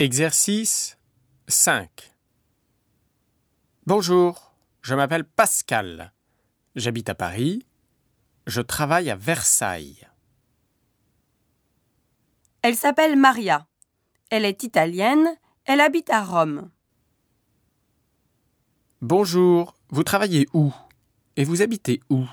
Exercice 5 Bonjour, je m'appelle Pascal. J'habite à Paris. Je travaille à Versailles. Elle s'appelle Maria. Elle est italienne. Elle habite à Rome. Bonjour, vous travaillez où? Et vous habitez où?